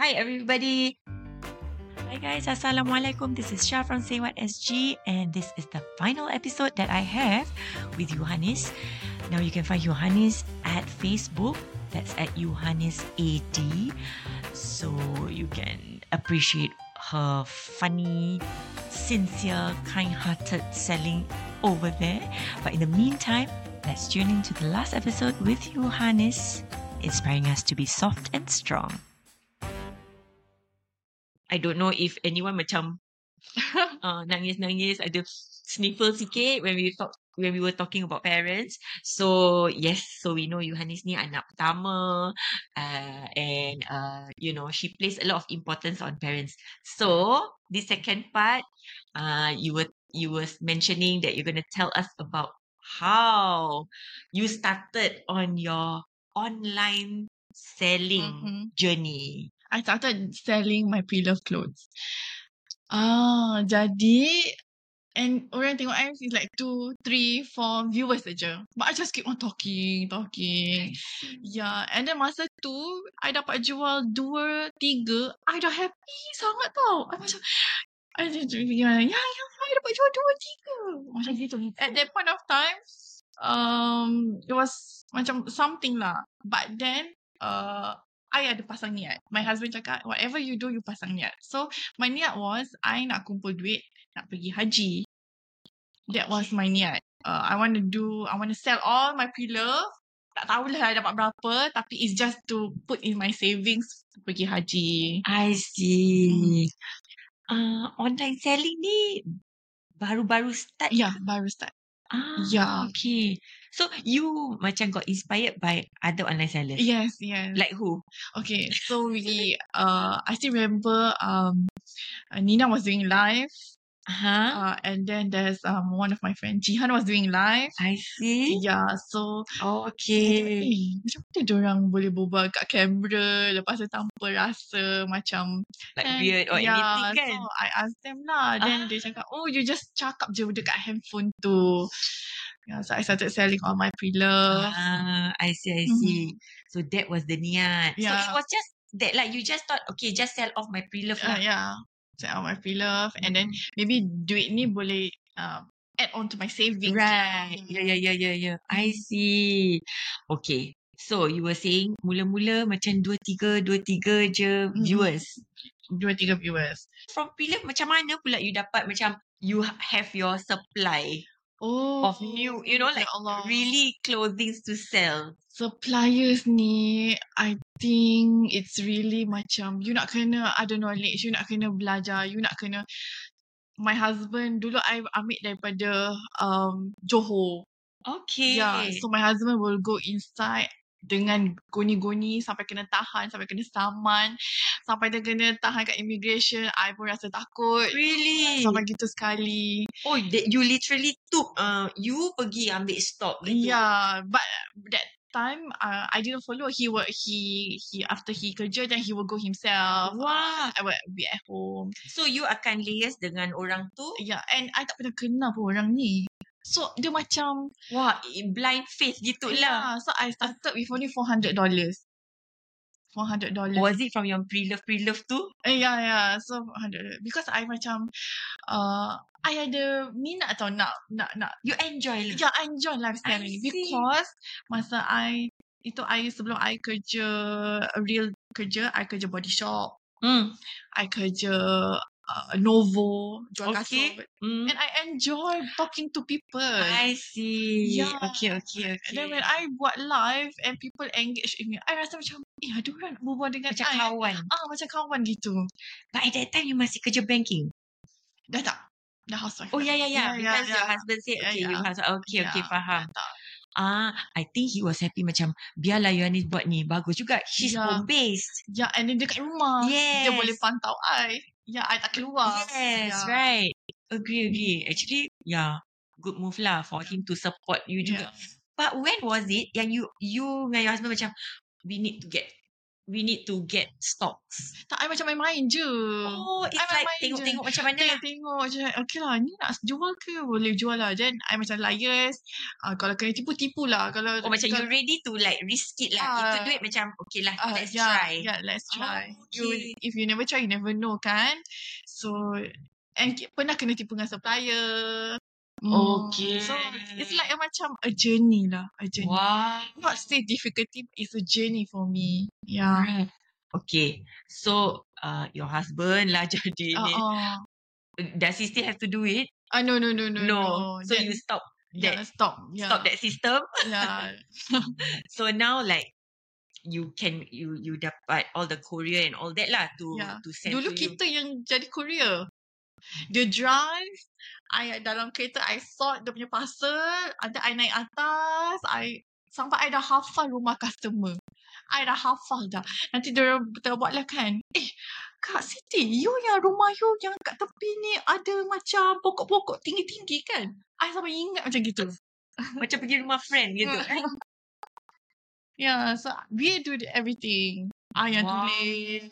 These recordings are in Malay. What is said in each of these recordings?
Hi everybody. Hi guys, Assalamualaikum. This is Shah from Say What SG and this is the final episode that I have with Johannes. Now you can find Johannes at Facebook. That's at Johannes AD. So you can appreciate her funny, sincere, kind-hearted selling over there. But in the meantime, let's tune into the last episode with Johannes, inspiring us to be soft and strong. I don't know if anyone macam uh, nangis-nangis ada sniffle sikit when we talk when we were talking about parents. So yes, so we know Yohanis ni anak pertama uh, and uh, you know she plays a lot of importance on parents. So the second part, uh, you were you were mentioning that you're gonna tell us about how you started on your online selling Mhm. journey. I started selling my pre-love clothes. Ah, jadi and orang tengok I is like two, three, four viewers saja. But I just keep on talking, talking. Yeah, and then masa tu I dapat jual dua, tiga, I dah happy sangat tau. I macam I just fikir ya, ya, I dapat jual dua, tiga. Macam gitu. At that point of time, um, it was macam something lah. But then, uh, I ada pasang niat. My husband cakap, whatever you do, you pasang niat. So, my niat was, I nak kumpul duit, nak pergi haji. That was my niat. Uh, I want to do, I want to sell all my pre-love. Tak tahulah I dapat berapa, tapi it's just to put in my savings to pergi haji. I see. Uh, online selling ni baru-baru start. Ya, yeah, baru start. Ah, Yeah. okay. So you macam got inspired by other online sellers. Yes, yes. Like who? Okay, so we, uh, I still remember, um, Nina was doing live, Huh? uh, and then there's um one of my friends, Jihan was doing live. I see. Yeah, so Oh, okay. eh, macam mana diorang boleh berbual kat kamera lepas tu tanpa rasa macam Like and, weird or yeah, anything kan? so I asked them lah then dia cakap oh you just cakap je dekat handphone tu yeah, so I started selling all my pre-love Ah, I see, I Mhm. see. So that was the niat. So it Yeah. was just that like you just thought, okay, just sell off my pre-love uh, lah. yeah sell all my pre-love and then maybe duit ni boleh um, add on to my savings Right. Yeah, yeah, yeah, yeah, yeah. I see. Okay. So you were saying mula-mula macam dua tiga, dua tiga je Mm-mm. viewers. dua tiga viewers From pre-love macam mana pula you dapat macam you have your supply oh of new, you know, ya like Allah. really clothings to sell. suppliers ni I think it's really macam you nak kena ada knowledge you nak kena belajar you nak kena my husband dulu I ambil daripada um Johor Okay. yeah so my husband will go inside dengan goni-goni sampai kena tahan sampai kena saman sampai dia kena tahan kat immigration I pun rasa takut Really? sampai gitu sekali Oh, that you literally took, uh, you pergi ambil stock gitu. Yeah, but that time uh, I didn't follow. He will he he after he kerja then he will go himself. Wah. I will be at home. So you akan liaise dengan orang tu. Yeah, and I tak pernah kenal pun orang ni. So dia macam Wah, blind faith gitulah. yeah. So I started with only four hundred dollars. Four hundred dollars. Was it from your pre-love pre-love tu? Eh, yeah, yeah. So hundred because I macam uh I ada minat tau nak nak nak You enjoy lah. Yeah, I enjoy lifestyle I ni because masa I itu I sebelum I kerja real kerja, I kerja body shop, Hmm. I kerja uh, Novo, jual Okay. kasut. Hmm. And I enjoy talking to people. I see. Yeah. Okay, okay, okay. And then when I buat live and people engage in me, I rasa macam, eh ada orang nak berbual dengan Macam I. kawan. Ah, macam kawan gitu. But at that time, you masih kerja banking. Dah tak? Dah housewife. Oh, yeah, yeah, yeah. Yeah, yeah, Because your yeah. husband said, Yeah, okay, you yeah. have Okay, okay, Yeah, faham. dah tak. Ah, I think he was happy macam, biarlah Yohanis buat ni. Bagus juga. She's Yeah. home-based. Yeah, and then dekat rumah. Dia Yes. boleh pantau I. Yeah, I tak keluar. Yes, yeah. right. Agree, agree. Actually, yeah, good move lah for him to support you juga. But when was it yang you you dengan your husband macam we need to get we need to get stocks? Tak, I macam main-main je. Oh, it's I like tengok-tengok macam mana lah. Tengok-tengok macam okay lah ni nak jual ke boleh jual lah then I macam liars uh, kalau kena tipu-tipu lah kalau Oh, macam you kalau, ready to like risk it lah. Itu Ah. duit macam, okay lah, uh, let's yeah, try. yeah let's try Oh, you okay. if you never try you never know kan so and pernah kena tipu dengan supplier Okay. so it's like a macam a journey lah a journey Wow. not say difficulty but it's a journey for me yeah Right. Okay. So, uh, your husband lah jadi uh, ni. uh, Does he still have to do it? uh, no no no no No. So, Then- you stop yeah, that, stop yeah stop that system. yeah So, now like, you can, you you dapat all the courier and all that lah to, Yeah. to send Dulu to you. kita yang jadi courier. Dia drive, I dalam kereta I sort dia punya parcel, ada I naik atas, I sampai I dah hafal rumah customer. I dah hafal dah. Nanti dia buat lah kan. Eh, Kak Siti, you yang rumah you yang kat tepi ni ada macam pokok-pokok tinggi-tinggi kan? I sampai ingat macam gitu. Macam pergi rumah friend gitu. yeah, so we do everything. I yang Wow. tulis,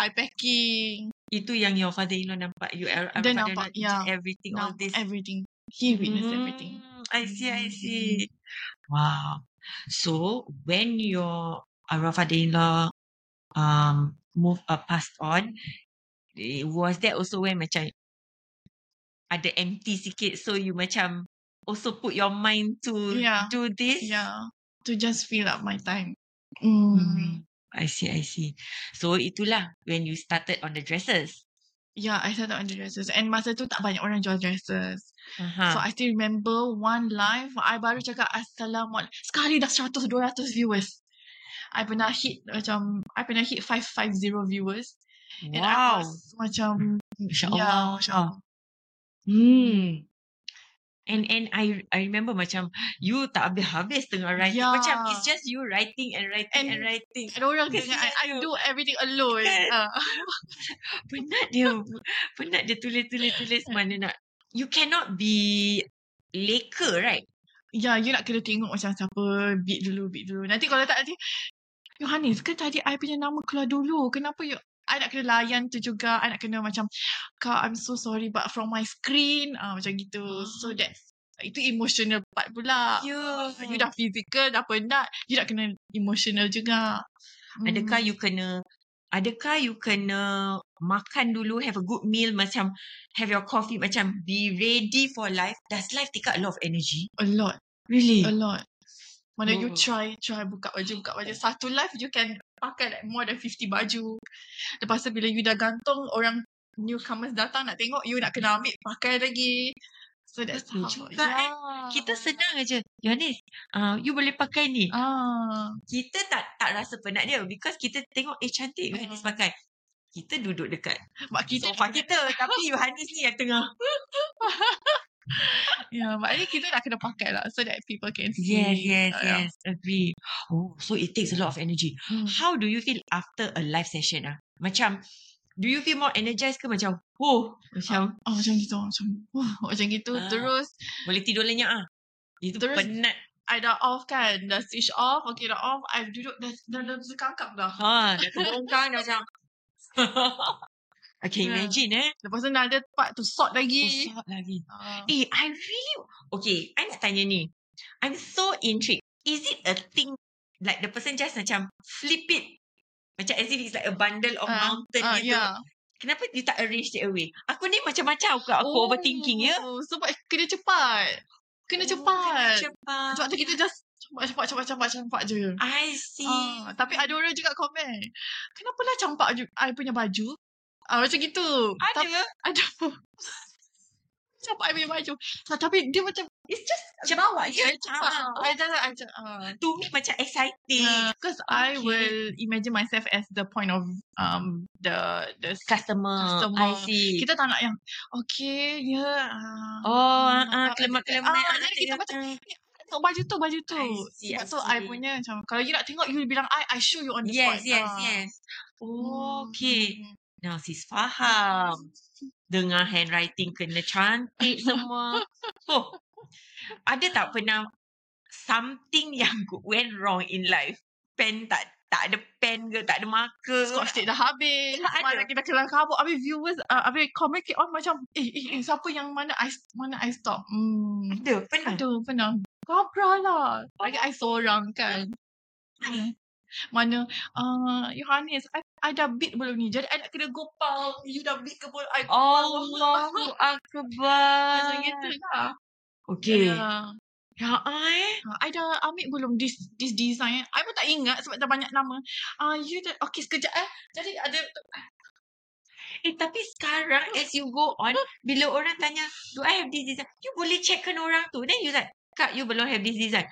I packing, Itu yang your father-in-law nampak. You, Dia father-in-law nampak, yeah. everything, all now this. everything. He witnessed everything. Mm, I see, I see. Wow. So when your our father-in-law um move uh, passed on, eh, was that also when macam ada empty sikit so you macam also put your mind to Yeah. do this? Yeah, to just fill up my time. Mm. Mm. I see, I see. So itulah when you started on the dresses. Yeah, I started on the dresses. And masa tu tak banyak orang jual dresses. Uh-huh. So I still remember one live, I baru cakap Assalamualaikum. Sekali dah 100, 200 viewers. I pernah hit macam, I pernah hit 550 viewers. And I wow. was macam, Masya yeah, Allah. Masya Allah. Hmm. And and I I remember macam you tak habis-habis tengah writing. Macam Yeah. it's just you writing and writing and, And- writing. And orang kena, I, I do everything alone. Kan? Uh, Penat dia. Penat dia tulis-tulis-tulis mana nak. You cannot be leka, right? Ya, you nak kena tengok macam siapa beat dulu, beat dulu. Nanti kalau tak nanti, Yohanis, kan tadi I punya nama keluar dulu. Kenapa you, I nak kena layan tu juga. I nak kena macam, Kak, I'm so sorry but from my screen, ah macam gitu. So that, itu emotional part pula. Ya. You dah physical, dah penat. You nak kena emotional juga. Hmm. Adakah you kena Adakah you kena makan dulu, have a good meal, macam have your coffee, macam be ready for life. Does life take up a lot of energy? A lot, Really? a lot. Mana you Oh. try, try buka baju, buka baju. Satu life you can pakai like more than 50 baju. Lepas tu bila you dah gantung, orang newcomers datang nak tengok, you nak kena ambil pakai lagi. So that's how. juga, eh. yeah. Kita senang aja. Yohanis, uh, you boleh pakai ni. Ah, Kita tak tak rasa penat dia because kita tengok eh cantik Yohanis Hmm. pakai. Kita duduk dekat but kita sofa kita tapi Yohanis ni yang tengah. yeah, but ni kita nak kena pakai lah so that people can see. Yes, yes, yeah. yes. Agree. Oh, so it takes a lot of energy. Hmm. How do you feel after a live session ah? Macam do you feel more energized ke macam oh macam Oh, macam gitu, macam wah, macam gitu. Ah. Terus boleh tidur lenyap ah? Itu Terus- penat. I dah off kan, dah switch off, okay dah off, I duduk dah dah, dah terkangkap dah. Ha, dah terbongkar dah macam. okay, Yeah. imagine eh. Lepas tu nak ada part to sort lagi. Oh, lagi. Ah. Eh, I really... Okay, I nak tanya ni. I'm so intrigued. Is it a thing like the person just macam flip it? Macam as if it's like a bundle of Ah, mountain Ah, gitu. yeah. Kenapa you tak arrange it away? Aku ni macam-macam aku, aku overthinking ya. Oh, Sebab kena cepat. Kena Oh, cepat. Kena cepat. Sebab tu kita just cepat cepat cepat cepat cepat je. I see. Ah, tapi ada orang juga komen. Kenapa lah campak ju- I punya baju? Ah, macam gitu. Ada. Tapi, ada. I punya baju. Ah, tapi dia macam, it's just Cepat je. I cepat. Ah, I just, I just, ah. To me macam exciting. Because I Okay. will imagine myself as the point of um the the Customer. Customer. I see. kita tak nak yang okay ya yeah, Oh, ah, ah, nampak kelemat-kelemat. ah, ah, jadi kita macam tengok baju tu baju tu I see, sebab I tu I punya macam kalau you nak tengok you bilang I I show you on the Yes, spot yes, Ah. yes. Oh, okay. Now sis faham. Dengar handwriting kena cantik semua. Oh, ada tak pernah something yang went wrong in life? Pen tak tak ada pen ke, tak ada marker ke. Scotch tape dah habis. Tak ada. Mana kita kelar kabut. Habis viewers, uh, habis comment keep on macam, eh, eh, eh, siapa yang mana I, mana I stop? Hmm. Ada, pernah. Aduh, pernah. Kabra lah. Lagi I seorang kan. Hmm. Mana, uh, Yohanes, I, I dah beat belum ni? Jadi I nak kena gopal. You dah beat ke belum? I. Allahu Akbar. Macam gitu lah. Okay. Ya. Ya, I. Ha, I dah ambil belum this this design. I pun tak ingat sebab dah banyak nama. Ah, uh, you dah okay sekejap eh. Jadi ada Eh, tapi sekarang as you go on, bila orang tanya, do I have this design? You boleh checkkan orang tu. Then you like, Kak, you belum have this design.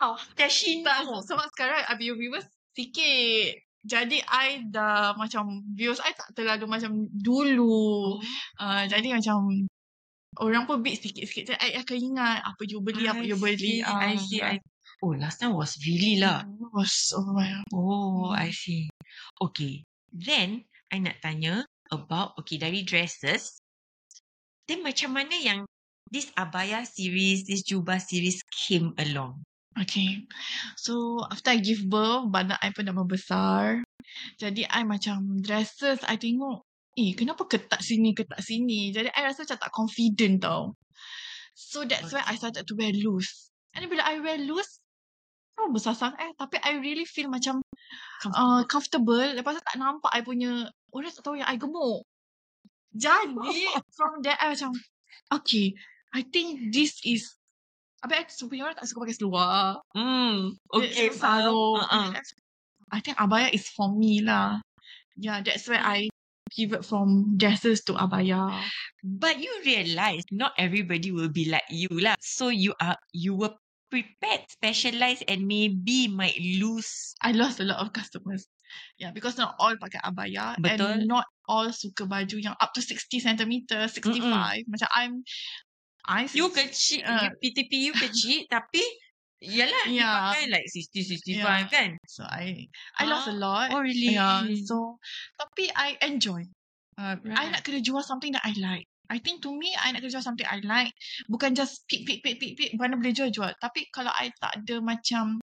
How does she tak sebab sekarang I view viewers sikit. Jadi I dah macam views I tak terlalu macam dulu. Uh, jadi macam orang pun beat sikit-sikit. I akan ingat apa you beli, apa you beli. see, I see, ya. I Oh, last time was really lah. Was, oh my Oh, Hmm. I see. Okay. Then, I nak tanya about, okay, dari dresses. Then macam mana yang this abaya series, this jubah series came along? Okay. So, after I give birth, badan I pun dah membesar. Jadi, I macam dresses, I tengok, eh, kenapa ketat sini, ketat sini. Jadi, I rasa macam tak confident tau. So, that's why I started to wear loose. And bila I wear loose, oh, besar sangat eh. Tapi, I really feel macam uh, comfortable. Lepas tu, tak nampak I punya, orang tak tahu yang I gemuk. Jadi, from there, I macam, okay, I think this is Habis I sebenarnya orang tak suka pakai seluar. Hmm. Okay, sarung. Uh-uh. I think abaya is for me lah. Yeah, that's why I pivot from dresses to abaya. But you realize not everybody will be like you lah. So you are you were prepared, specialized and maybe might lose. I lost a lot of customers. Yeah, because not all pakai abaya and Betul. not all suka baju yang up to 60 centimeter, 65. Macam I'm I You kecil, Uh, you PTP you kecil tapi Yalah, dia Yeah. pakai like 60, 65 Yeah. kan? so I I lost a Ah, lot. Oh, really? Yeah, so tapi I enjoy. Uh, I Right. nak kena jual something that I like. I think to me, I nak kena jual something I like. Bukan just pick, pick, pick, pick, pick. Mana boleh jual, jual. Tapi kalau I tak ada macam,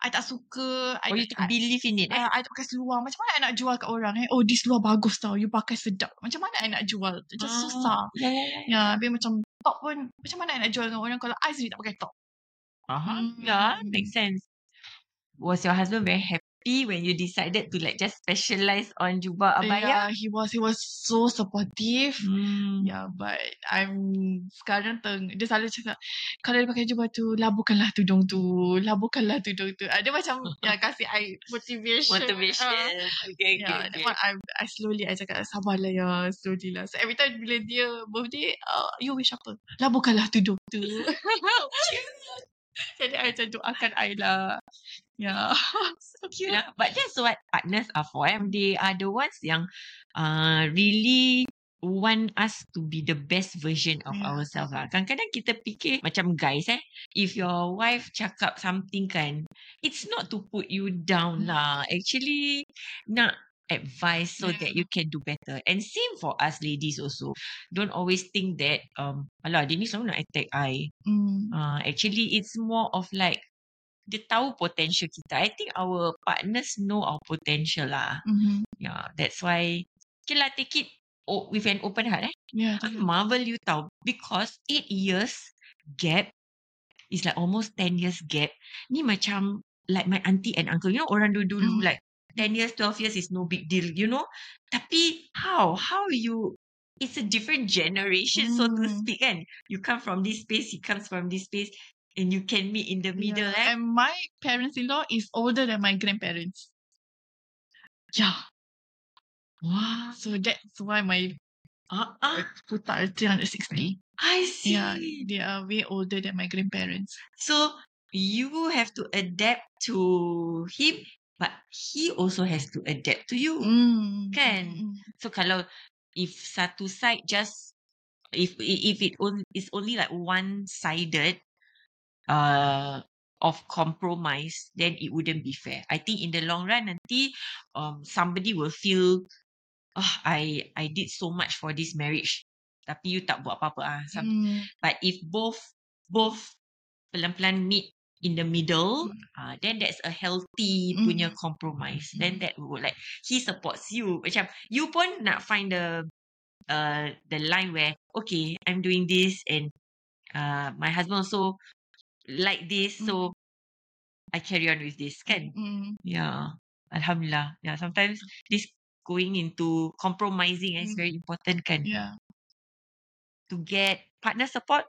I tak suka, I, Oh, you I, believe in it, eh? uh, I tak pakai seluar. Macam mana I nak jual kat orang? Eh? Oh, this seluar bagus tau. You pakai sedap. Macam mana I nak jual? Just Ah, susah. Ya, ya, ya. Ya, habis macam top pun, macam mana nak jual dengan orang kalau I sendiri tak pakai top? Uh-huh. Hmm. Yeah, makes sense. Was your husband very happy when you decided to like just specialize on jubah abaya? Yeah, he was, he was so supportive. Hmm. Yeah, but I'm sekarang teng dia selalu cakap kalau dia pakai jubah tu labuhkanlah tudung tu, labuhkanlah tudung tu. Ada macam ya kasih I motivation. Motivation. Uh, Okay, okay, yeah, that okay. one I I slowly I cakap sabarlah ya, slowly lah. So every time bila dia birthday, uh, you wish apa? Labuhkanlah tudung tu. Jadi I macam doakan I lah. Yeah. so cute lah. But that's what partners are for. Eh? They are the ones yang uh, really want us to be the best version of Yeah. ourselves lah. Kadang-kadang kita fikir macam guys eh, if your wife cakap something kan, it's not to put you down lah. Actually, nak advice so that Yeah. you can do better. And same for us ladies also. Don't always think that, um, alah, dia ni selalu nak attack I. Mm. Uh, actually, it's more of like dia tahu potential kita. I think our partners know our potential lah. Mm-hmm. Yeah, that's why okay lah, take it o- with an open heart eh. Yeah. I marvel you tahu because 8 years gap is like almost 10 years gap. Ni macam like my auntie and uncle. You know orang dulu-dulu Mm. like 10 years, 12 years is no big deal, you know. Tapi how? How you it's a different generation so to Mm. speak kan. You come from this space, he comes from this space and you can meet in the middle Yeah. eh. And my parents-in-law is older than my grandparents. Yeah. Wow. So that's why my Ah, ah, putar 360. I see. Yeah, they are way older than my grandparents. So you have to adapt to him, but he also has to adapt to you. Mm. Kan? Mm. So kalau if satu side just if if it on, is only like one sided uh of compromise, then it wouldn't be fair. I think in the long run nanti um somebody will feel oh I I did so much for this marriage. Tapi you tak buat apa-apa ah. Mm. But if both both pelan-pelan meet in the middle, Mm. uh, then that's a healthy Mm. punya compromise. Then Mm. that would like he supports you. Macam you pun nak find the uh the line where okay, I'm doing this and uh my husband also like this, so I carry on with this, kan? Mm. Yeah. Alhamdulillah. Yeah, sometimes this going into compromising is Mm. very important, kan? Yeah, To get partner support,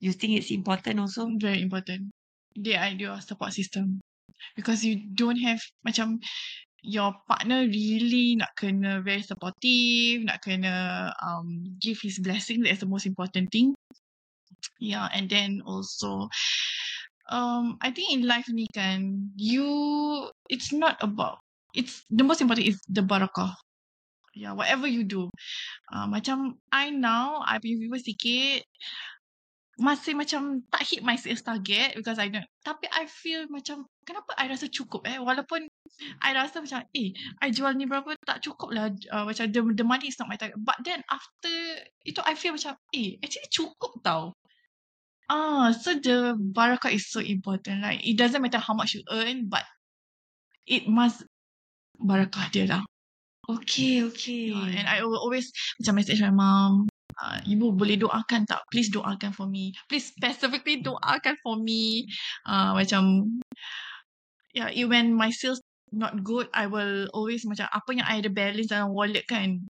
you think it's important also? very important. Are your support system. Because you don't have macam your partner really nak kena very supportive, nak kena um give his blessing. That's the most important thing. Yeah, and then also um I think in life ni kan you it's not about it's the most important is the barakah. Yeah, whatever you do. Uh, macam I now, I viewers sikit, masih macam tak hit my sales target because I don't. Tapi I feel macam, kenapa I rasa cukup eh? Walaupun I rasa macam, eh, I jual ni berapa, tak cukup lah. Uh, macam the, the money is not my target. But then after itu, I feel macam, eh, actually cukup tau. Ah, so the barakah is so important. Like, it doesn't matter how much you earn, but it must barakah dia lah. Okay, okay. Yeah, and I will always macam message my mom, uh, ibu boleh doakan tak? Please doakan for me. Please specifically doakan for me. Uh, macam, yeah, it, when my sales not good, I will always macam apa yang I ada balance dalam wallet kan,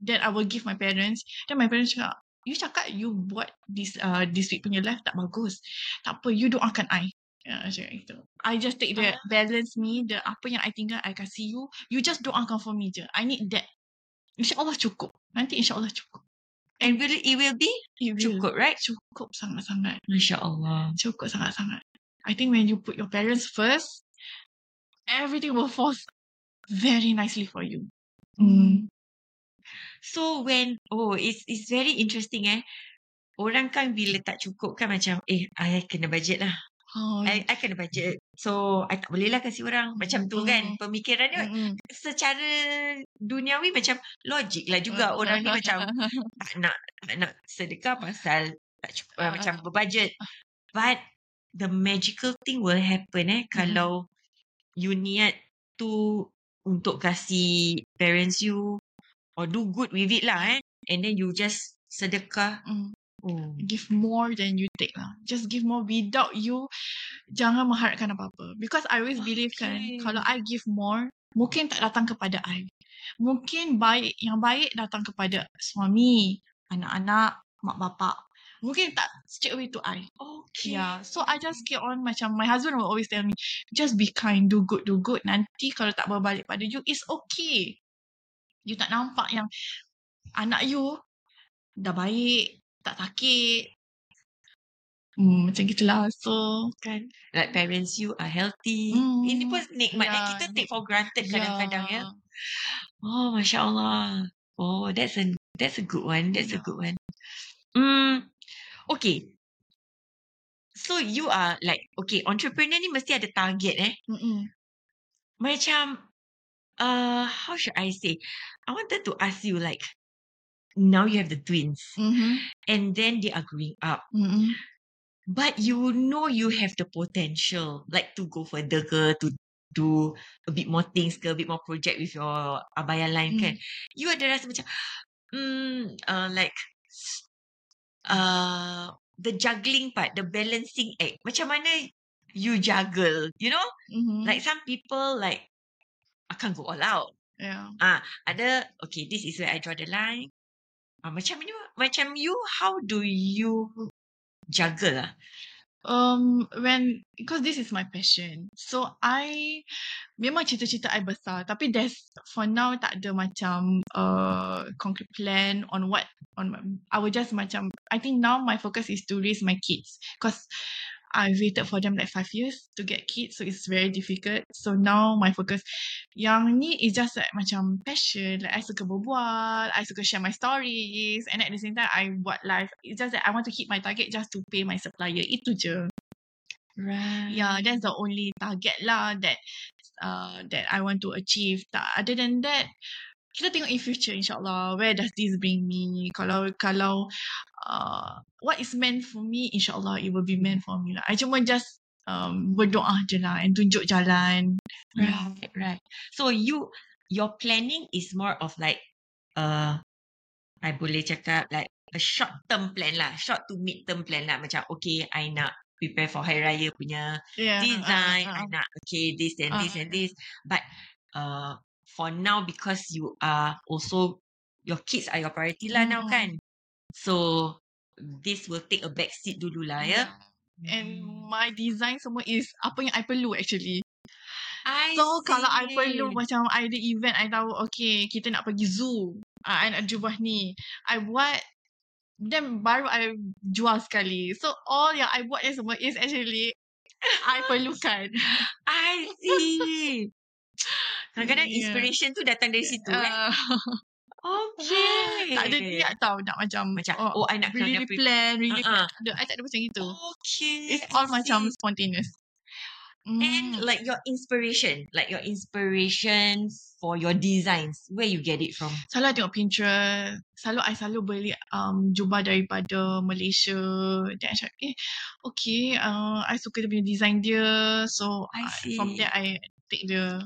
then I will give my parents. Then my parents cakap, you cakap you buat this uh, this week punya live tak bagus. Tak apa, you doakan I. Yeah, macam itu. I just take the balance me, the apa yang I tinggal, I kasih you. You just doakan for me je. I need that. InsyaAllah cukup. Nanti insyaAllah cukup. And will it, it will be It will cukup, right? Cukup sangat-sangat. Masya Allah. Cukup sangat-sangat. I think when you put your parents first, everything will fall very nicely for you. Mm. So when, oh, it's it's very interesting eh. Orang kan bila tak cukup kan macam, eh, I kena budget lah. Oh, I, I kena budget. So, I tak boleh lah kasih orang. Macam tu kan. Mm. Pemikiran dia Mm-mm. secara duniawi macam logik lah juga. Orang ni macam tak nak, tak nak sedekah pasal tak cukup, uh, macam ah. berbudget. But the magical thing will happen eh kalau you niat tu untuk kasih parents you or do good with it lah eh. And then you just sedekah. Mm. Oh. Give more than you take lah. Just give more without you. Jangan mengharapkan apa-apa. Because I always believe kan, Okay. kalau I give more, mungkin tak datang kepada I. Mungkin baik, yang baik datang kepada suami, anak-anak, mak bapak. Mungkin tak straight away to I. Okay. Yeah. So I just keep on macam my husband will always tell me, just be kind, do good, do good. Nanti kalau tak berbalik pada you, it's okay. You tak nampak yang anak you dah baik, tak sakit. Hmm, macam gitulah. So, Kan? Like parents you are healthy. Mm. Ini pun nikmat. Yeah. Kita take for granted kadang-kadang ya. yeah. Oh, Masya Allah. Oh, that's a that's a good one. That's a Yeah. good one. Hmm. Okay. So you are like okay, entrepreneur ni mesti ada target eh. Mm-mm. Macam uh how should I say? I wanted to ask you like now you have the twins Mm-hmm. and then they are growing up. Mm-mm. But you know you have the potential like to go further ke to do a bit more things ke, a bit more project with your abaya line kan. You ada rasa macam mm, uh, like uh, the juggling part, the balancing act. Macam mana you juggle, you know? Mm-hmm. Like some people like akan go all out. yeah. Ah, ada okay, this is where I draw the line. Ah, macam you, macam you, how do you juggle lah? Um, when because this is my passion, so I memang cita-cita I besar. Tapi there's for now tak ada macam uh concrete plan on what on. I will just macam I think now my focus is to raise my kids because I waited for them like five years to get kids, so it's very difficult. So now my focus yang ni is just like macam passion. Like I suka berbual, I suka share my stories, and at the same time I buat live. It's just that I want to hit my target just to pay my supplier. Itu je. Right. Yeah, that's the only target lah that uh that I want to achieve. Tak, other than that, kita tengok in future insyaAllah. Where does this bring me? Kalau kalau uh what is meant for me, insyaAllah it will be meant for me lah. I cuma just um, berdoa je lah and tunjuk jalan. Yeah. Right, right. So you your planning is more of like uh I boleh cakap like a short term plan lah, short to mid term plan lah. Macam okay, I nak prepare for Hari Raya punya Yeah. design. uh, I nak okay this and this Ah. and this. But uh for now because you are also your kids are your priority lah now Mm. kan. So this will take a back seat dulu lah ya. And my design semua is apa yang I perlu actually. I So kalau I perlu see. macam I ada event I tahu okay kita nak pergi zoo. Uh, I nak jubah ni. I buat then baru I jual sekali. So all yang I buat ni semua is actually I perlukan. I see. Kadang-kadang Yeah. inspiration tu datang dari situ eh. Uh, Okay. tak ada niat tau nak macam, Macam, oh, I nak really kena pre- plan, really Uh-uh. plan. Tak ada, I tak ada macam itu. Okay. It's all macam spontaneous. And Mm. like your inspiration, like your inspiration for your designs, where you get it from? Selalu I tengok Pinterest. Selalu I selalu beli um, jubah daripada Malaysia. Then I cakap, eh, okay, uh, I suka dia punya design dia. So, I I, from there, I take the,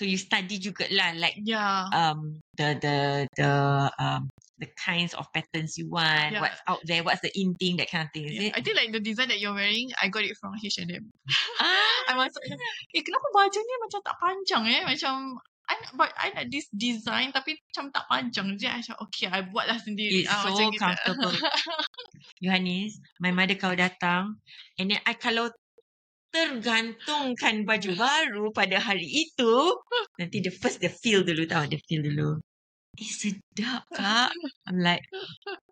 So you study juga lah, like yeah. um the the the um the kinds of patterns you want, Yeah. what's out there, what's the in thing, that kind of thing, is yeah. it? I think like the design that you're wearing, I got it from H&M. Ah, I masuk, macam, eh, kenapa baju ni macam tak panjang eh? Macam, I nak, but I nak this design tapi macam tak panjang. Jadi I macam, okay, I buatlah sendiri. It's Ah, so macam comfortable. Yohanis, my mother kalau datang and then I kalau tergantungkan baju baru pada hari itu, nanti the first the feel dulu tau, the feel dulu. Eh sedap kak. I'm like,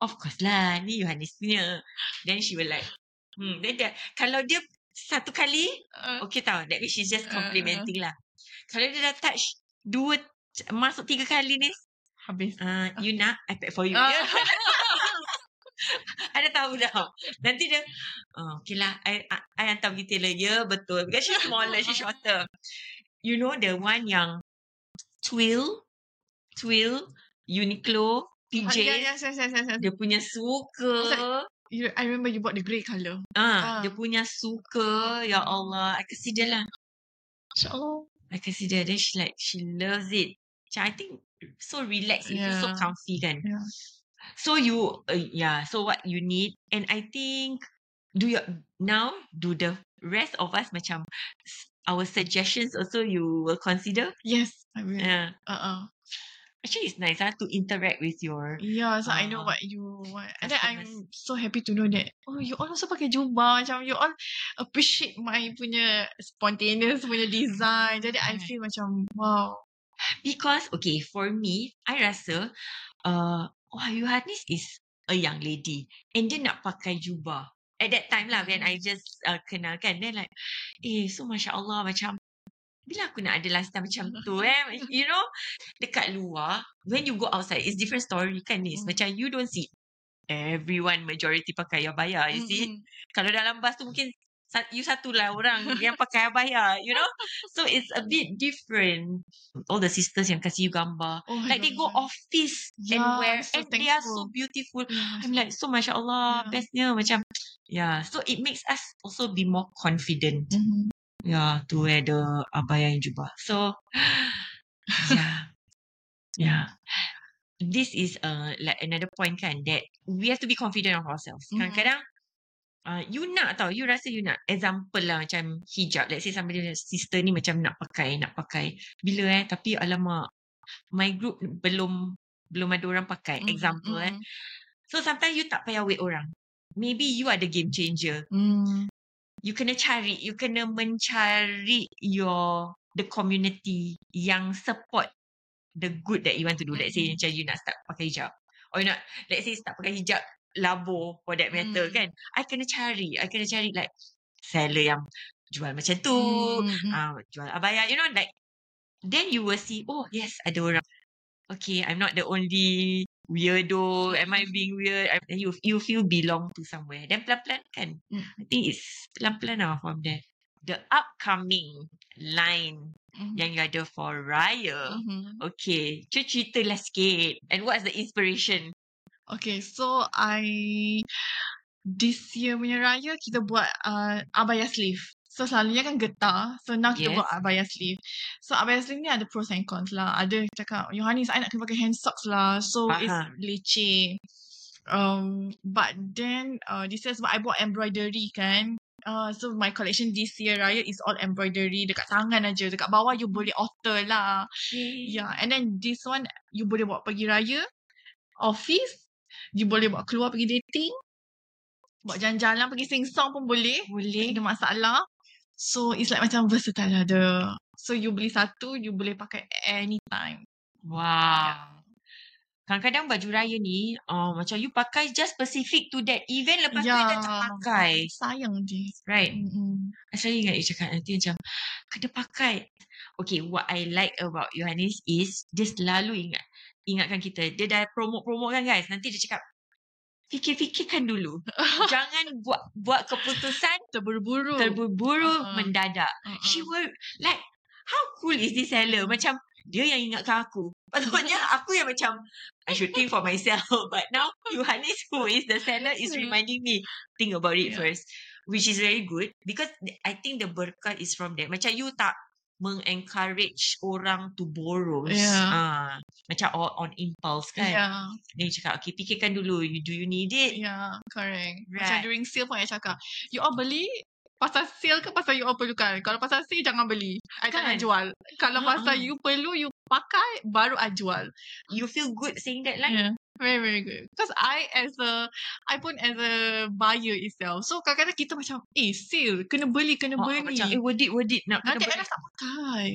of course lah, ni Yohanis punya. Then she will like, hmm. Then dia, kalau dia satu kali, Uh, okay tau, that means she's just Uh, uh. complimenting lah. Kalau dia dah touch dua, masuk tiga kali ni, habis. uh, you nak, I pack for you. Ah. Yeah. I dah tahu dah. Nanti dia, oh, okay lah, I, I, I hantar pergi tailor. Ya, betul. Because she's smaller, she's shorter. You know the one yang Twill, Twill, Uniqlo, PJ, Ah, yeah, yes, yes, yes, yes, yes. dia punya suka. You, I remember you bought the grey colour. Ah, Ah. dia punya suka. Ya Allah, I kasi dia lah. InsyaAllah. I kasi dia. Then she like, she loves it. Macam I think so relaxed. You feel so Yeah. comfy kan. Yeah. So you, uh, yeah. So what you need, and I think, do your now do the rest of us macam our suggestions also you will consider. Yes, I will. Yeah. Uh-uh. Actually, it's nice ah to interact with your. Yeah, so I know Ah. what you want. And then I'm so happy to know that, oh, you all also pakai jubah. Macam you all appreciate my punya spontaneous punya design. Jadi I Right. feel macam, wow. Because okay, for me, I rasa, uh, wah, Yohanis is a young lady, and dia nak pakai jubah. At that time lah, when I just uh, kenal kan, then like, eh, so masya Allah macam. Bila aku nak ada lifestyle macam tu eh You know Dekat luar When you go outside It's different story kan Nis Mm. Macam you don't see Everyone majority pakai abaya You see Mm-mm. Kalau dalam bas tu mungkin You satulah orang Yang pakai abaya You know So it's a bit different All the sisters yang kasih you gambar Oh, Like they go office Yeah, And wear so And they are so beautiful Yeah, I'm like so Masya Allah Yeah. Bestnya macam Yeah So it makes us Also be more confident Mhm. Yeah, to wear the abaya and jubah. So, yeah, yeah. This is uh like another point kan that we have to be confident of ourselves. Mhm. Kadang-kadang uh, you nak tau, you rasa you nak. Example lah macam hijab. Let's say somebody sister ni macam nak pakai, nak pakai. Bila eh, tapi alamak, my group belum belum ada orang pakai. Mhm, Example eh. mhm. So sometimes you tak payah wait orang. Maybe you are the game changer. Mm. you kena cari, you kena mencari your the community yang support the good that you want to do. Let's say Mm-mm. macam you nak start pakai hijab. Or you nak, let's say start pakai hijab labo for that matter Mm. kan. I kena cari, I kena cari like seller yang jual macam tu, Mm, mm. uh, jual abaya, you know like then you will see, oh yes, ada orang. Okay, I'm not the only weirdo. Am I being weird? I, you you feel belong to somewhere. Then pelan-pelan kan. Mm. I think it's pelan-pelan lah from there. The upcoming line Mhm. yang you ada for Raya. Mhm. Okay, cuba ceritalah sikit. And what's the inspiration? Okay, so I this year punya raya kita buat uh, abaya sleeve. So selalunya kan getah. So now kita Yes. buat abaya sleeve. So abaya sleeve ni ada pros and cons lah. Ada cakap, Yohanis, I nak kena pakai hand socks lah. So it's Faham. leceh. Um, but then uh, this is sebab I buat embroidery kan. Uh, so my collection this year raya is all embroidery dekat tangan aja. Dekat bawah you boleh alter lah. Yeah, and then this one you boleh bawa pergi raya, office, you boleh bawa keluar pergi dating, bawa jalan-jalan pergi sing song pun boleh. Tak Boleh. ada masalah. So it's like macam versatile ada. So you beli satu, you boleh pakai anytime. Wow. Kadang-kadang baju raya ni uh, macam you pakai just specific to that event lepas tu you dah tak Ya. pakai. Sayang je. Right. I selalu ingat you cakap nanti macam kena pakai. Okay, what I like about Yohanis is dia selalu ingat ingatkan kita. Dia dah promote-promote kan guys. Nanti dia cakap fikir-fikirkan dulu. Jangan buat buat keputusan Terburu-buru. terburu-buru Uh-uh. mendadak. Uh-uh. She will like how cool is this seller? Macam dia yang ingatkan aku. Patutnya aku yang macam I should think for myself. But now Yohanis who is the seller is reminding me think about it Yeah. first. Which is very good because I think the berkat is from there. Macam you tak mengencourage orang to borrow. Yeah. Ah, macam on, on impulse kan. Yeah, you cakap, okay, fikirkan dulu. You, do you need it? yeah, correct. Macam Right. during sale pun I cakap, you all beli pasal sale ke pasal you all perlukan? Kalau pasal sale jangan beli. I tak nak Kan? jual. Kalau Ha-ha. pasal you perlu, you pakai, baru I jual. You feel good saying that lah. Yeah. Very, very good. Because I as a, I pun as a buyer itself. So kadang-kadang kita macam, eh sale, kena beli, kena Oh, beli. macam, eh, worth it, worth it. Nak kena Nanti I beli. dah tak pakai.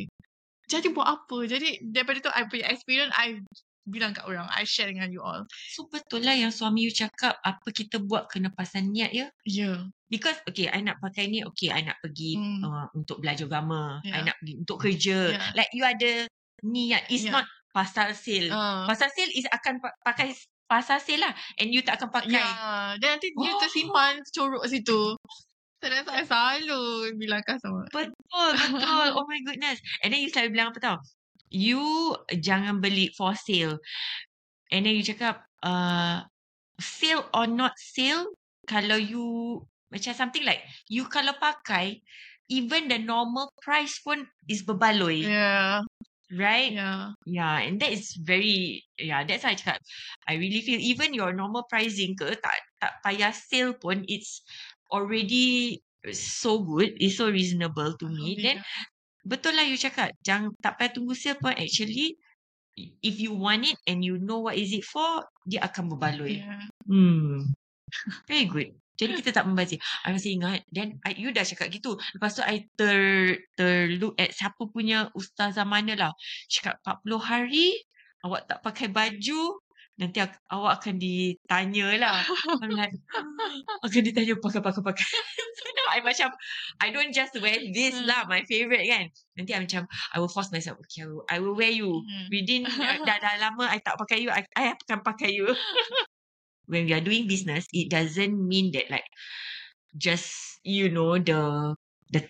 Jadi buat apa? Jadi daripada tu I punya experience, I bilang kat orang. I share dengan you all. So betul lah yang suami you cakap apa kita buat kena pasal niat ya. Yeah. Because okay I nak pakai ni okay I nak pergi Hmm. uh, untuk belajar agama. I Yeah. nak pergi untuk kerja. Yeah. Like you ada niat. It's Yeah. not pasal sale. Uh, Pasal sale is akan pa- pakai pasal sale lah. And you tak akan pakai. Ya, dan nanti dia Oh. tersimpan corok situ. I selalu bilang customer. Betul, betul. oh my goodness. And then you selalu bilang apa tau? You jangan beli for sale. And then you cakap, uh, sale or not sale, kalau you, macam something like, you kalau pakai, even the normal price pun is berbaloi. Yeah, Right? yeah. Yeah, and that is very yeah, that's why I cakap I really feel even your normal pricing ke tak tak payah sale pun it's already so good, it's so reasonable to me. Then betul lah you cakap jangan tak payah tunggu sale pun actually if you want it and you know what is it for, dia akan berbaloi. Yeah. Hmm. Very good. Jadi kita tak membazir. I masih ingat. Then I, you dah cakap gitu. Lepas tu I ter, terlook at siapa punya ustazah mana lah. Cakap 40 hari awak tak pakai baju. Nanti ak- awak akan ditanya lah. I'm like, akan ditanya pakai-pakai-pakai. so now I macam, I don't just wear this lah. My favourite kan. Nanti I macam, I will force myself. Okay, I will, I will wear you. Mhm. Within uh, dah, dah lama I tak pakai you, I, I akan pakai you. When we are doing business, it doesn't mean that like just you know the the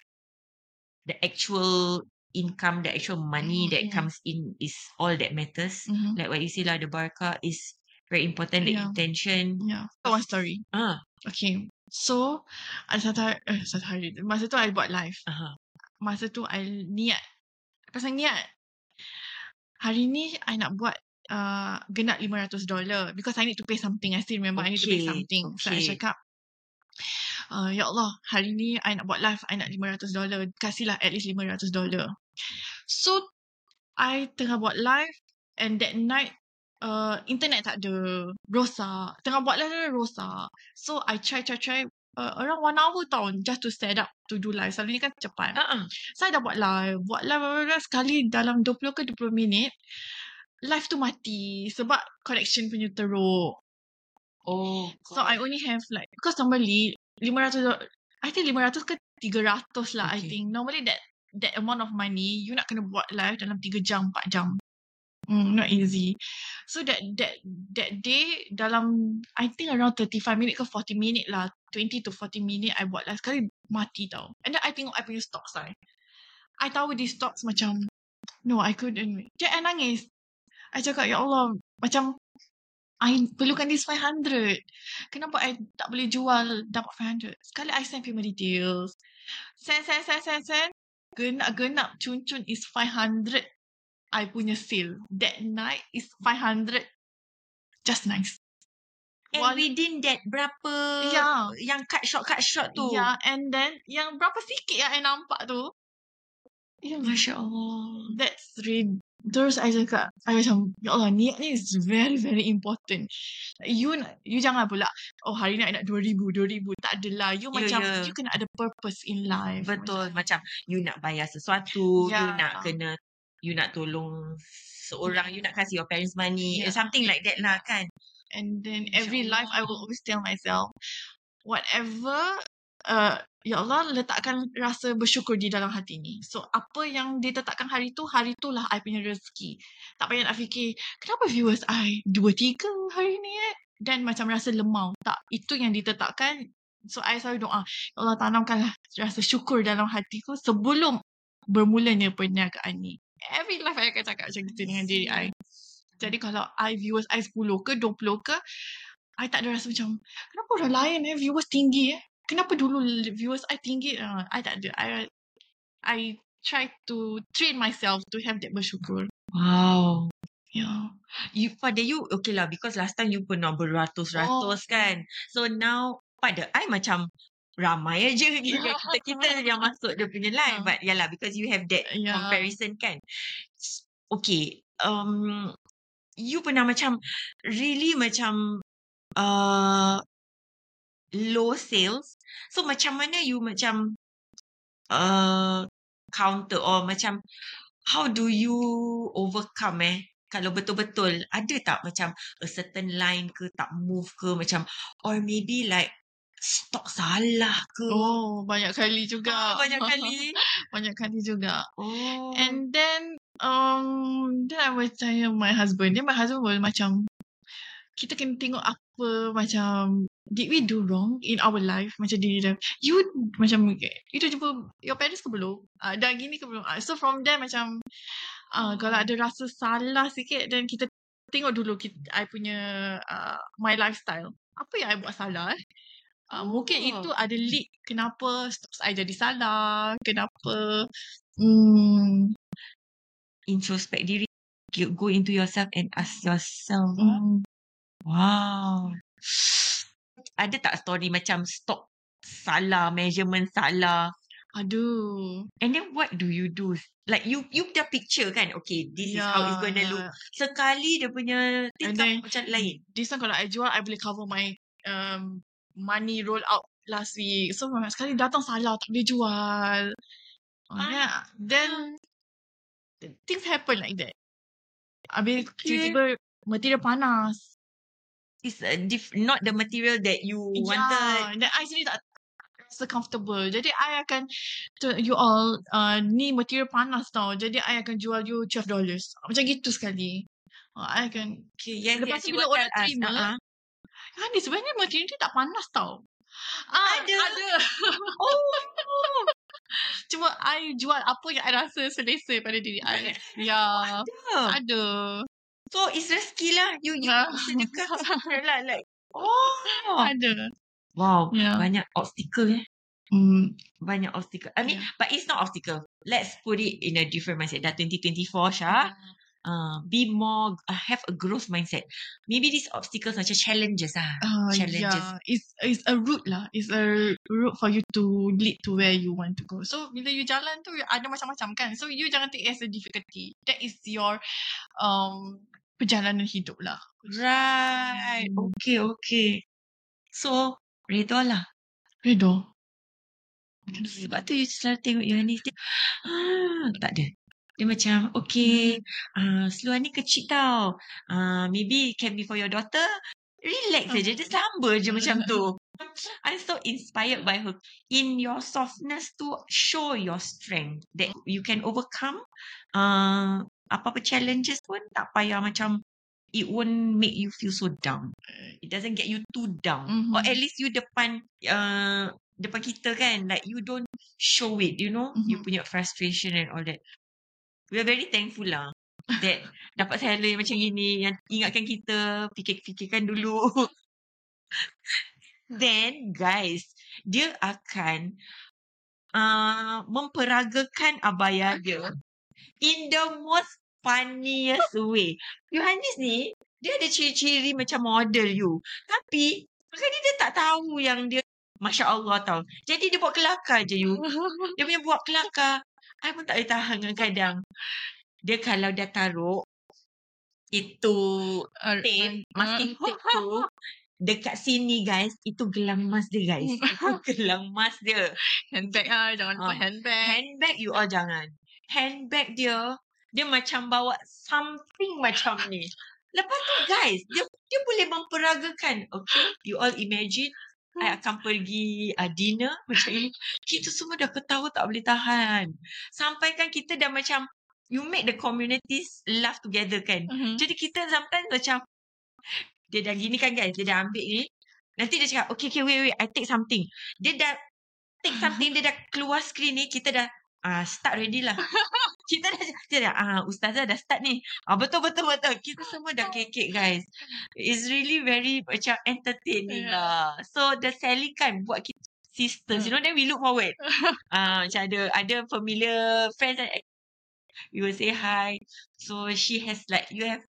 the actual income, the actual money that Mhm. comes in is all that matters. Mhm. Like what you say lah, the barakah is very important. The Yeah. intention. Yeah. One story. Ah, Okay. So, ada satu hari, eh, satu hari. Masa tu I buat live. aha. Masa tu I niat. Pasal niat. Hari ni I nak buat uh, genap 500 dolar because I need to pay something. I still remember I need to pay Okay, something. So I okay. cakap, uh, Ya Allah, hari ni I nak buat live, I nak 500 dolar. Kasihlah at least 500 dolar. So, I tengah buat live and that night, uh, internet tak ada. Rosak. Tengah buat live rosak. So, I try, try, try. Uh, around one hour tau just to set up to do live. Selalunya kan cepat. Ah, ah. Saya dah buat live. Buat live, buat live sekali dalam 20 ke 20 minit. Live tu mati sebab connection punya teruk. Oh, So I only have like because normally 500 do- I think 500 ke 300 lah I Okay. think. Normally that that amount of money you nak kena buat live dalam 3 jam 4 jam. Mm, not easy. So that that that day dalam I think around 35 minit ke 40 minit lah 20 to 40 minit I buat live sekali mati tau. And then I tengok I punya stocks lah. I tahu di stocks macam no I couldn't. Dia I nangis. I cakap ya Allah macam I perlukan this 500. Kenapa I tak boleh jual dapat 500? Sekali I send payment details. Send, send, send, send, send. Genap-genap cun-cun is 500. I punya sale. That night is 500. Just nice. And One- within that berapa Yeah. yang cut short cut short tu. Yeah, and then yang berapa sikit yang I nampak tu. Yeah, Masya Allah. That's really Terus I cakap I macam Ya Allah niat ni is very very important You You jangan pula Oh hari ni I nak 2000 2000 Tak adalah You Ya, macam ya. You kena ada purpose in life Betul macam you nak bayar sesuatu, you Ya. nak kena you nak tolong seorang, you nak kasih your parents money, Ya. something like that lah kan. And then every life I will always tell myself Whatever uh, Ya Allah letakkan rasa bersyukur di dalam hati ni. So apa yang ditetapkan hari tu Hari tu lah I punya rezeki. Tak payah nak fikir Kenapa viewers I Dua tiga hari ni eh? Dan macam rasa lemau. Tak Itu yang ditetapkan. So I selalu doa Ya Allah tanamkanlah Rasa syukur dalam hatiku Sebelum Bermulanya perniagaan ni. Every life I akan cakap macam gitu dengan diri I. Jadi kalau I viewers I 10 ke 20 ke I tak ada rasa macam Kenapa orang lain eh viewers tinggi eh Kenapa dulu viewers I tinggi uh, I tak ada I I try to train myself to have that bersyukur Wow. Yeah You pada you okay lah because last time you pernah beratus-ratus Oh. kan. So now pada I macam ramai aja kita kita, kita yang masuk dia punya live Ha. but yalah because you have that Yeah. comparison kan. Okay, um you pernah macam really macam uh, low sales. So macam mana you macam uh, counter or macam how do you overcome eh? Kalau betul-betul ada tak macam a certain line ke tak move ke macam or maybe like stok salah ke? Oh banyak kali juga Ah, banyak kali. Banyak kali juga Oh. And then um Then I will tanya my husband Then my husband will macam Kita kena tengok apa Macam Did we do wrong In our life? Macam diri dia You Macam You dah jumpa Your parents ke belum? Uh, Dah gini ke belum? Uh, So from there macam uh, Kalau ada rasa salah sikit Then kita Tengok dulu kita, I punya uh, My lifestyle. Apa yang I buat salah eh? Uh, mungkin Oh. itu ada lead kenapa I jadi salah, kenapa hmm, introspect diri Go- go into yourself and ask yourself hmm, wow ada tak story macam stok salah measurement salah aduh. and then what do you do like you you dah picture kan okay this is how it's gonna look sekali dia punya tingkap then- macam lain This one kalau I jual, I boleh cover my um, money roll out last week. So sekali datang salah, tak boleh jual. Oh, Ah. then, then things happen like that. Habis Okay. tiba-tiba material panas. It's a diff- not the material that you wanted Yeah. I sendiri tak rasa comfortable. Jadi I akan to you all uh, ni material panas tau. Jadi I akan jual you $12. Macam gitu sekali. Uh, I akan okay yes, Lepas yes, tu bila orang us. terima, ah. Ah, ni sebenarnya material ni tak panas tau. Ah, Ada. Ada. oh Cuma I jual apa yang I rasa selesa pada diri I. Ya. ada. Ada. So it's rezeki lah you you Ah. sedekah lah like oh Ada. wow Ya. banyak obstacle eh Hmm. banyak obstacle. I mean, Yeah. but it's not obstacle. Let's put it in a different mindset. Dah 2024, Syah. Uh, be more, uh, have a growth mindset. Maybe these obstacles macam challenges ah. Uh, Challenges. Yeah, it's it's a route lah. It's a route for you to lead to where you want to go. So bila you jalan tu ada macam-macam kan. So you jangan take it as a difficulty. That is your um perjalanan hidup lah. Right. Hmm. Okay, okay. So, redha lah. Redo. Sebab tu you selalu tengok Yohanis dia, ah, tak ada. Dia macam, okay, uh, seluar ni kecil tau. Uh, maybe can be for your daughter. Relax saja. Dia samba je macam tu. I'm so inspired by her. In your softness to show your strength. That you can overcome uh, apa-apa challenges pun tak payah macam it won't make you feel so down. It doesn't get you too down. Mhm. Or at least you depan uh, depan kita kan like you don't show it you know you Mhm. punya frustration and all that we are very thankful lah that dapat seller yang macam gini yang ingatkan kita fikir-fikirkan dulu. Then guys, dia akan uh, memperagakan abaya dia in the most funniest way. Yohanis ni, dia ada ciri-ciri macam model you. Tapi, kadang dia tak tahu yang dia Masya Allah tau. Jadi dia buat kelakar je you. Dia punya buat kelakar. I pun tak boleh tahan kadang. Dia kalau dah taruh itu Uh, tape, masking tape tu dekat sini guys, itu gelang emas dia guys. Itu gelang emas dia. handbag ah, jangan lupa Ah. handbag. Handbag you all jangan. Handbag dia, dia macam bawa something macam ni. Lepas tu guys, dia dia boleh memperagakan. Okay, you all imagine I akan pergi uh, dinner macam ini. Kita semua dah ketawa tak boleh tahan. Sampai kan kita dah macam, you make the communities laugh together kan. Mhm. Jadi kita sometimes macam dia dah gini kan guys, dia dah ambil ni. Nanti dia cakap, okay, okay, wait, wait, I take something. Dia dah take something, dia dah keluar screen ni, kita dah ah start ready lah. kita dah, kita dah, ah ustazah dah start ni. Ah betul, betul, betul. Kita semua dah kekek guys. It's really very macam entertaining Yeah. lah. So the selling kan buat kita sisters, you know, then we look forward. Ah macam ada, ada familiar friends and we will say hi. So she has like, you have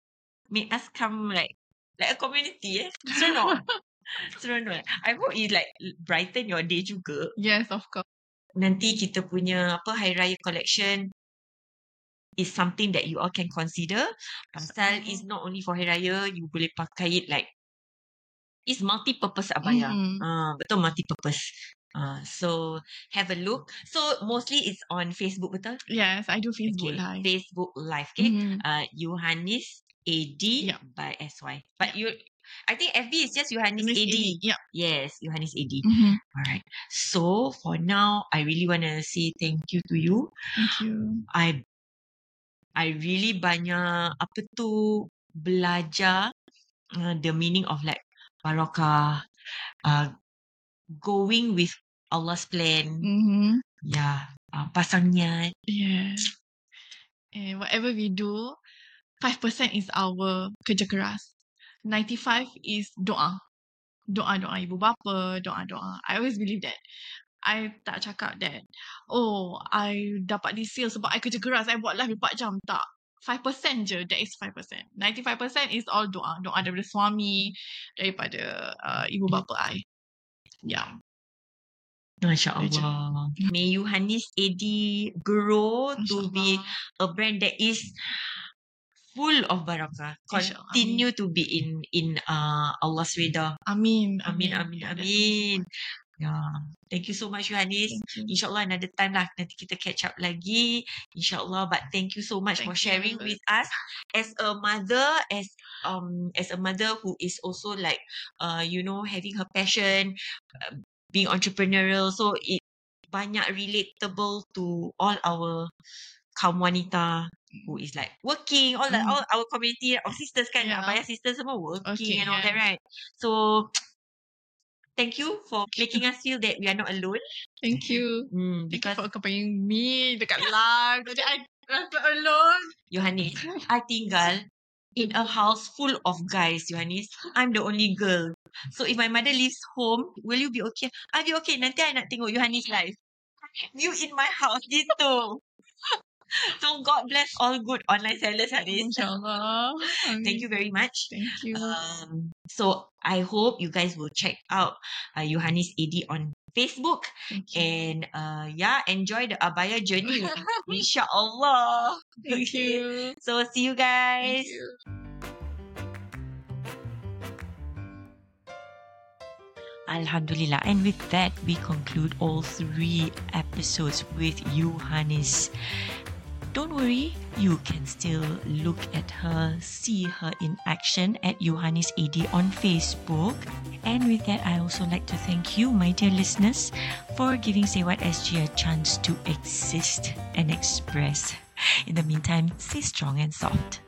made us come like, like a community eh. Seronok. Seronok. I hope it like brighten your day juga. Yes, of course. Nanti kita punya apa Hari Raya collection is something that you all can consider. Pasal is not only for Hari Raya, you boleh pakai it like it's multi-purpose abaya. Mhm. Ah, betul multi-purpose. Ah, so have a look. So mostly it's on Facebook betul? Yes, I do Facebook Okay, live. Facebook Live. Okay. Mhm. Uh, Yohanis AD Yeah. by SY. But you, I think FB is just Yohanis Miss AD. AD. Yeah. Yes, Yohanis AD. Mhm. Alright. So for now, I really want to say thank you to you. Thank you. I I really banyak apa tu belajar uh, the meaning of like barakah, uh, going with Allah's plan. Mhm. Yeah, uh, pasang niat. Yes. And whatever we do, 5% is our kerja keras. 95 is doa. Doa-doa ibu bapa, doa-doa. I always believe that. I tak cakap that, oh, I dapat this sale sebab I kerja keras, I buat live 4 jam. Tak. 5% je, that is 5%. 95% is all doa. Doa daripada suami, daripada uh, ibu bapa I. Yeah. Masya. Allah. May Yohanis AD grow to be a brand that is full of barakah. Continue to be in in uh Allah's redha. Amin. Amin, amin, that's amin. Yeah. Thank you so much, Yohanis. InsyaAllah another time lah. Nanti kita catch up lagi. InsyaAllah. But thank you so much for Thank sharing you. with us. As a mother, as um as a mother who is also like uh you know having her passion, uh, being entrepreneurial. So it banyak relatable to all our kaum wanita who is like working, all the Mm. all our community of sisters kan, Yeah. abaya sisters semua working Okay, and all that, yeah. right? So thank you for making us feel that we are not alone. Thank you. Mm, Thank you because for accompanying me dekat live. Tadi I rasa alone. Yohanis, I tinggal in a house full of guys, Yohanis. I'm the only girl. So if my mother leaves home, will you be okay? I'll be okay. Nanti I nak tengok Yohanis live. You in my house, gitu. so God bless all good online sellers, Hanis. InsyaAllah. Thank you very much. Thank you. Um, so I hope you guys will check out uh, Yohanis AD on Facebook and uh, yeah, enjoy the Abaya journey. Inshallah. Thank you. So see you guys. Thank you. Alhamdulillah. And with that, we conclude all three episodes with Yohanis. Don't worry, you can still look at her, see her in action at Johannes AD on Facebook. And with that, I also like to thank you, my dear listeners, for giving Say What SG a chance to exist and express. In the meantime, stay strong and soft.